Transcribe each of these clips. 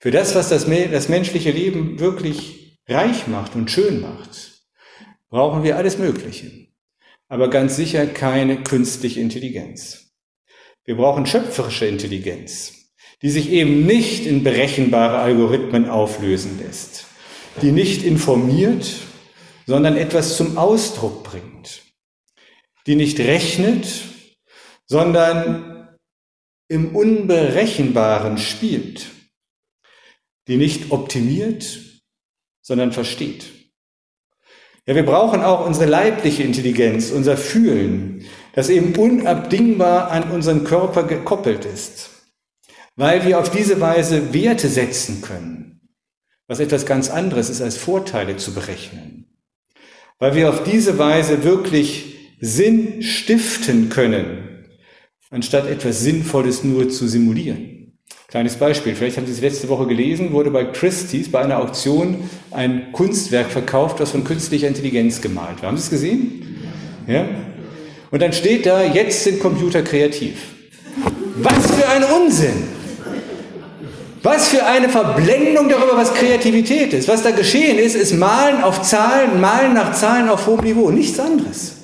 für das, was das, das menschliche Leben wirklich reich macht und schön macht, brauchen wir alles Mögliche. Aber ganz sicher keine künstliche Intelligenz. Wir brauchen schöpferische Intelligenz, die sich eben nicht in berechenbare Algorithmen auflösen lässt, die nicht informiert, sondern etwas zum Ausdruck bringt, die nicht rechnet, sondern im Unberechenbaren spielt, die nicht optimiert, sondern versteht. Ja, wir brauchen auch unsere leibliche Intelligenz, unser Fühlen, das eben unabdingbar an unseren Körper gekoppelt ist, weil wir auf diese Weise Werte setzen können, was etwas ganz anderes ist als Vorteile zu berechnen, weil wir auf diese Weise wirklich Sinn stiften können, anstatt etwas Sinnvolles nur zu simulieren. Kleines Beispiel, vielleicht haben Sie es letzte Woche gelesen, wurde bei Christie's bei einer Auktion ein Kunstwerk verkauft, das von künstlicher Intelligenz gemalt war. Haben Sie es gesehen? Ja? Und dann steht da, jetzt sind Computer kreativ. Was für ein Unsinn! Was für eine Verblendung darüber, was Kreativität ist. Was da geschehen ist, ist Malen auf Zahlen, Malen nach Zahlen auf hohem Niveau, nichts anderes.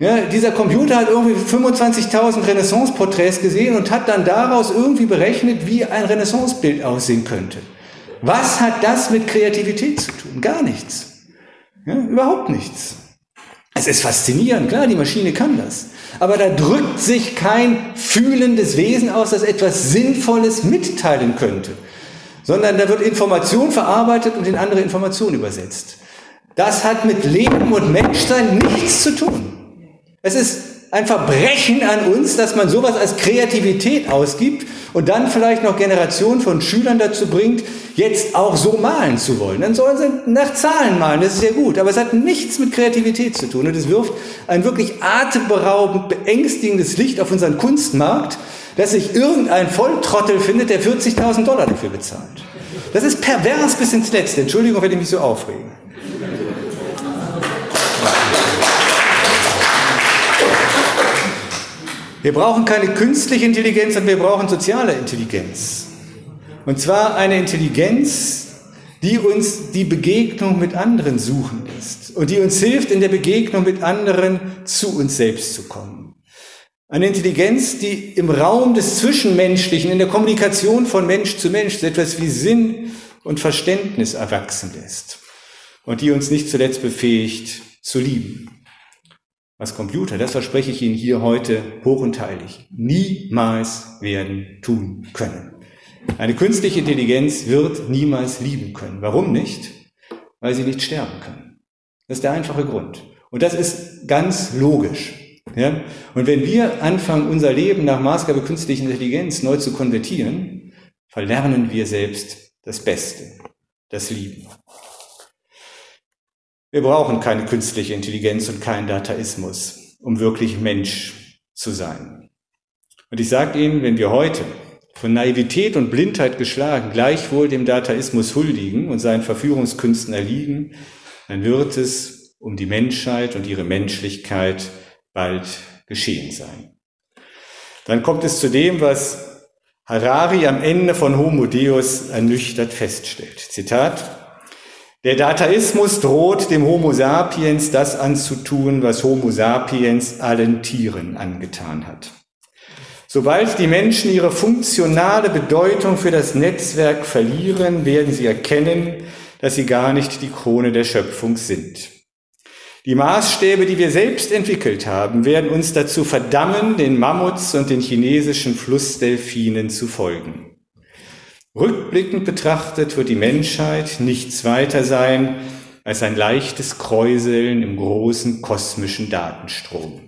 Ja, dieser Computer hat irgendwie 25.000 Renaissance-Porträts gesehen und hat dann daraus irgendwie berechnet, wie ein Renaissance-Bild aussehen könnte. Was hat das mit Kreativität zu tun? Gar nichts. Ja, überhaupt nichts. Es ist faszinierend, klar, die Maschine kann das. Aber da drückt sich kein fühlendes Wesen aus, das etwas Sinnvolles mitteilen könnte, sondern da wird Information verarbeitet und in andere Informationen übersetzt. Das hat mit Leben und Menschsein nichts zu tun. Es ist ein Verbrechen an uns, dass man sowas als Kreativität ausgibt und dann vielleicht noch Generationen von Schülern dazu bringt, jetzt auch so malen zu wollen. Dann sollen sie nach Zahlen malen, das ist ja gut, aber es hat nichts mit Kreativität zu tun und es wirft ein wirklich atemberaubend beängstigendes Licht auf unseren Kunstmarkt, dass sich irgendein Volltrottel findet, der 40.000 Dollar dafür bezahlt. Das ist pervers bis ins Letzte. Entschuldigung, wenn ich mich so aufrege. Wir brauchen keine künstliche Intelligenz, sondern wir brauchen soziale Intelligenz. Und zwar eine Intelligenz, die uns die Begegnung mit anderen suchen lässt und die uns hilft, in der Begegnung mit anderen zu uns selbst zu kommen. Eine Intelligenz, die im Raum des Zwischenmenschlichen, in der Kommunikation von Mensch zu Mensch so etwas wie Sinn und Verständnis erwachsen lässt und die uns nicht zuletzt befähigt zu lieben was Computer, das verspreche ich Ihnen hier heute hoch und heilig, niemals werden tun können. Eine künstliche Intelligenz wird niemals lieben können. Warum nicht? Weil sie nicht sterben kann. Das ist der einfache Grund. Und das ist ganz logisch. Ja? Und wenn wir anfangen, unser Leben nach Maßgabe künstlicher Intelligenz neu zu konvertieren, verlernen wir selbst das Beste, das Lieben. Wir brauchen keine künstliche Intelligenz und keinen Dataismus, um wirklich Mensch zu sein. Und ich sage Ihnen, wenn wir heute von Naivität und Blindheit geschlagen gleichwohl dem Dataismus huldigen und seinen Verführungskünsten erliegen, dann wird es um die Menschheit und ihre Menschlichkeit bald geschehen sein. Dann kommt es zu dem, was Harari am Ende von Homo Deus ernüchtert feststellt. Zitat, der Dataismus droht dem Homo sapiens das anzutun, was Homo sapiens allen Tieren angetan hat. Sobald die Menschen ihre funktionale Bedeutung für das Netzwerk verlieren, werden sie erkennen, dass sie gar nicht die Krone der Schöpfung sind. Die Maßstäbe, die wir selbst entwickelt haben, werden uns dazu verdammen, den Mammuts und den chinesischen Flussdelfinen zu folgen. Rückblickend betrachtet wird die Menschheit nichts weiter sein als ein leichtes Kräuseln im großen kosmischen Datenstrom.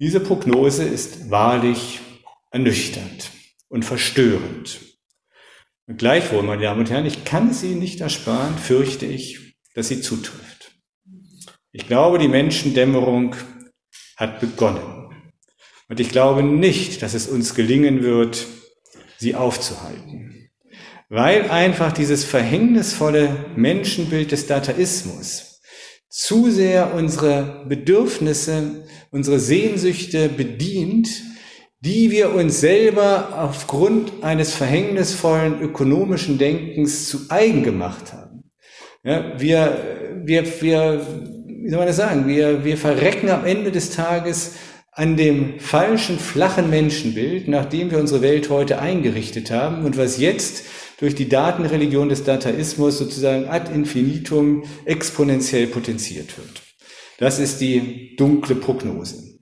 Diese Prognose ist wahrlich ernüchternd und verstörend. Und gleichwohl, meine Damen und Herren, ich kann sie nicht ersparen, fürchte ich, dass sie zutrifft. Ich glaube, die Menschendämmerung hat begonnen. Und ich glaube nicht, dass es uns gelingen wird, sie aufzuhalten. Weil einfach dieses verhängnisvolle Menschenbild des Dataismus zu sehr unsere Bedürfnisse, unsere Sehnsüchte bedient, die wir uns selber aufgrund eines verhängnisvollen ökonomischen Denkens zu eigen gemacht haben. Ja, wir, wir, wir, wie soll man das sagen, wir, wir verrecken am Ende des Tages an dem falschen, flachen Menschenbild, nachdem wir unsere Welt heute eingerichtet haben und was jetzt durch die Datenreligion des Dataismus sozusagen ad infinitum exponentiell potenziert wird. Das ist die dunkle Prognose.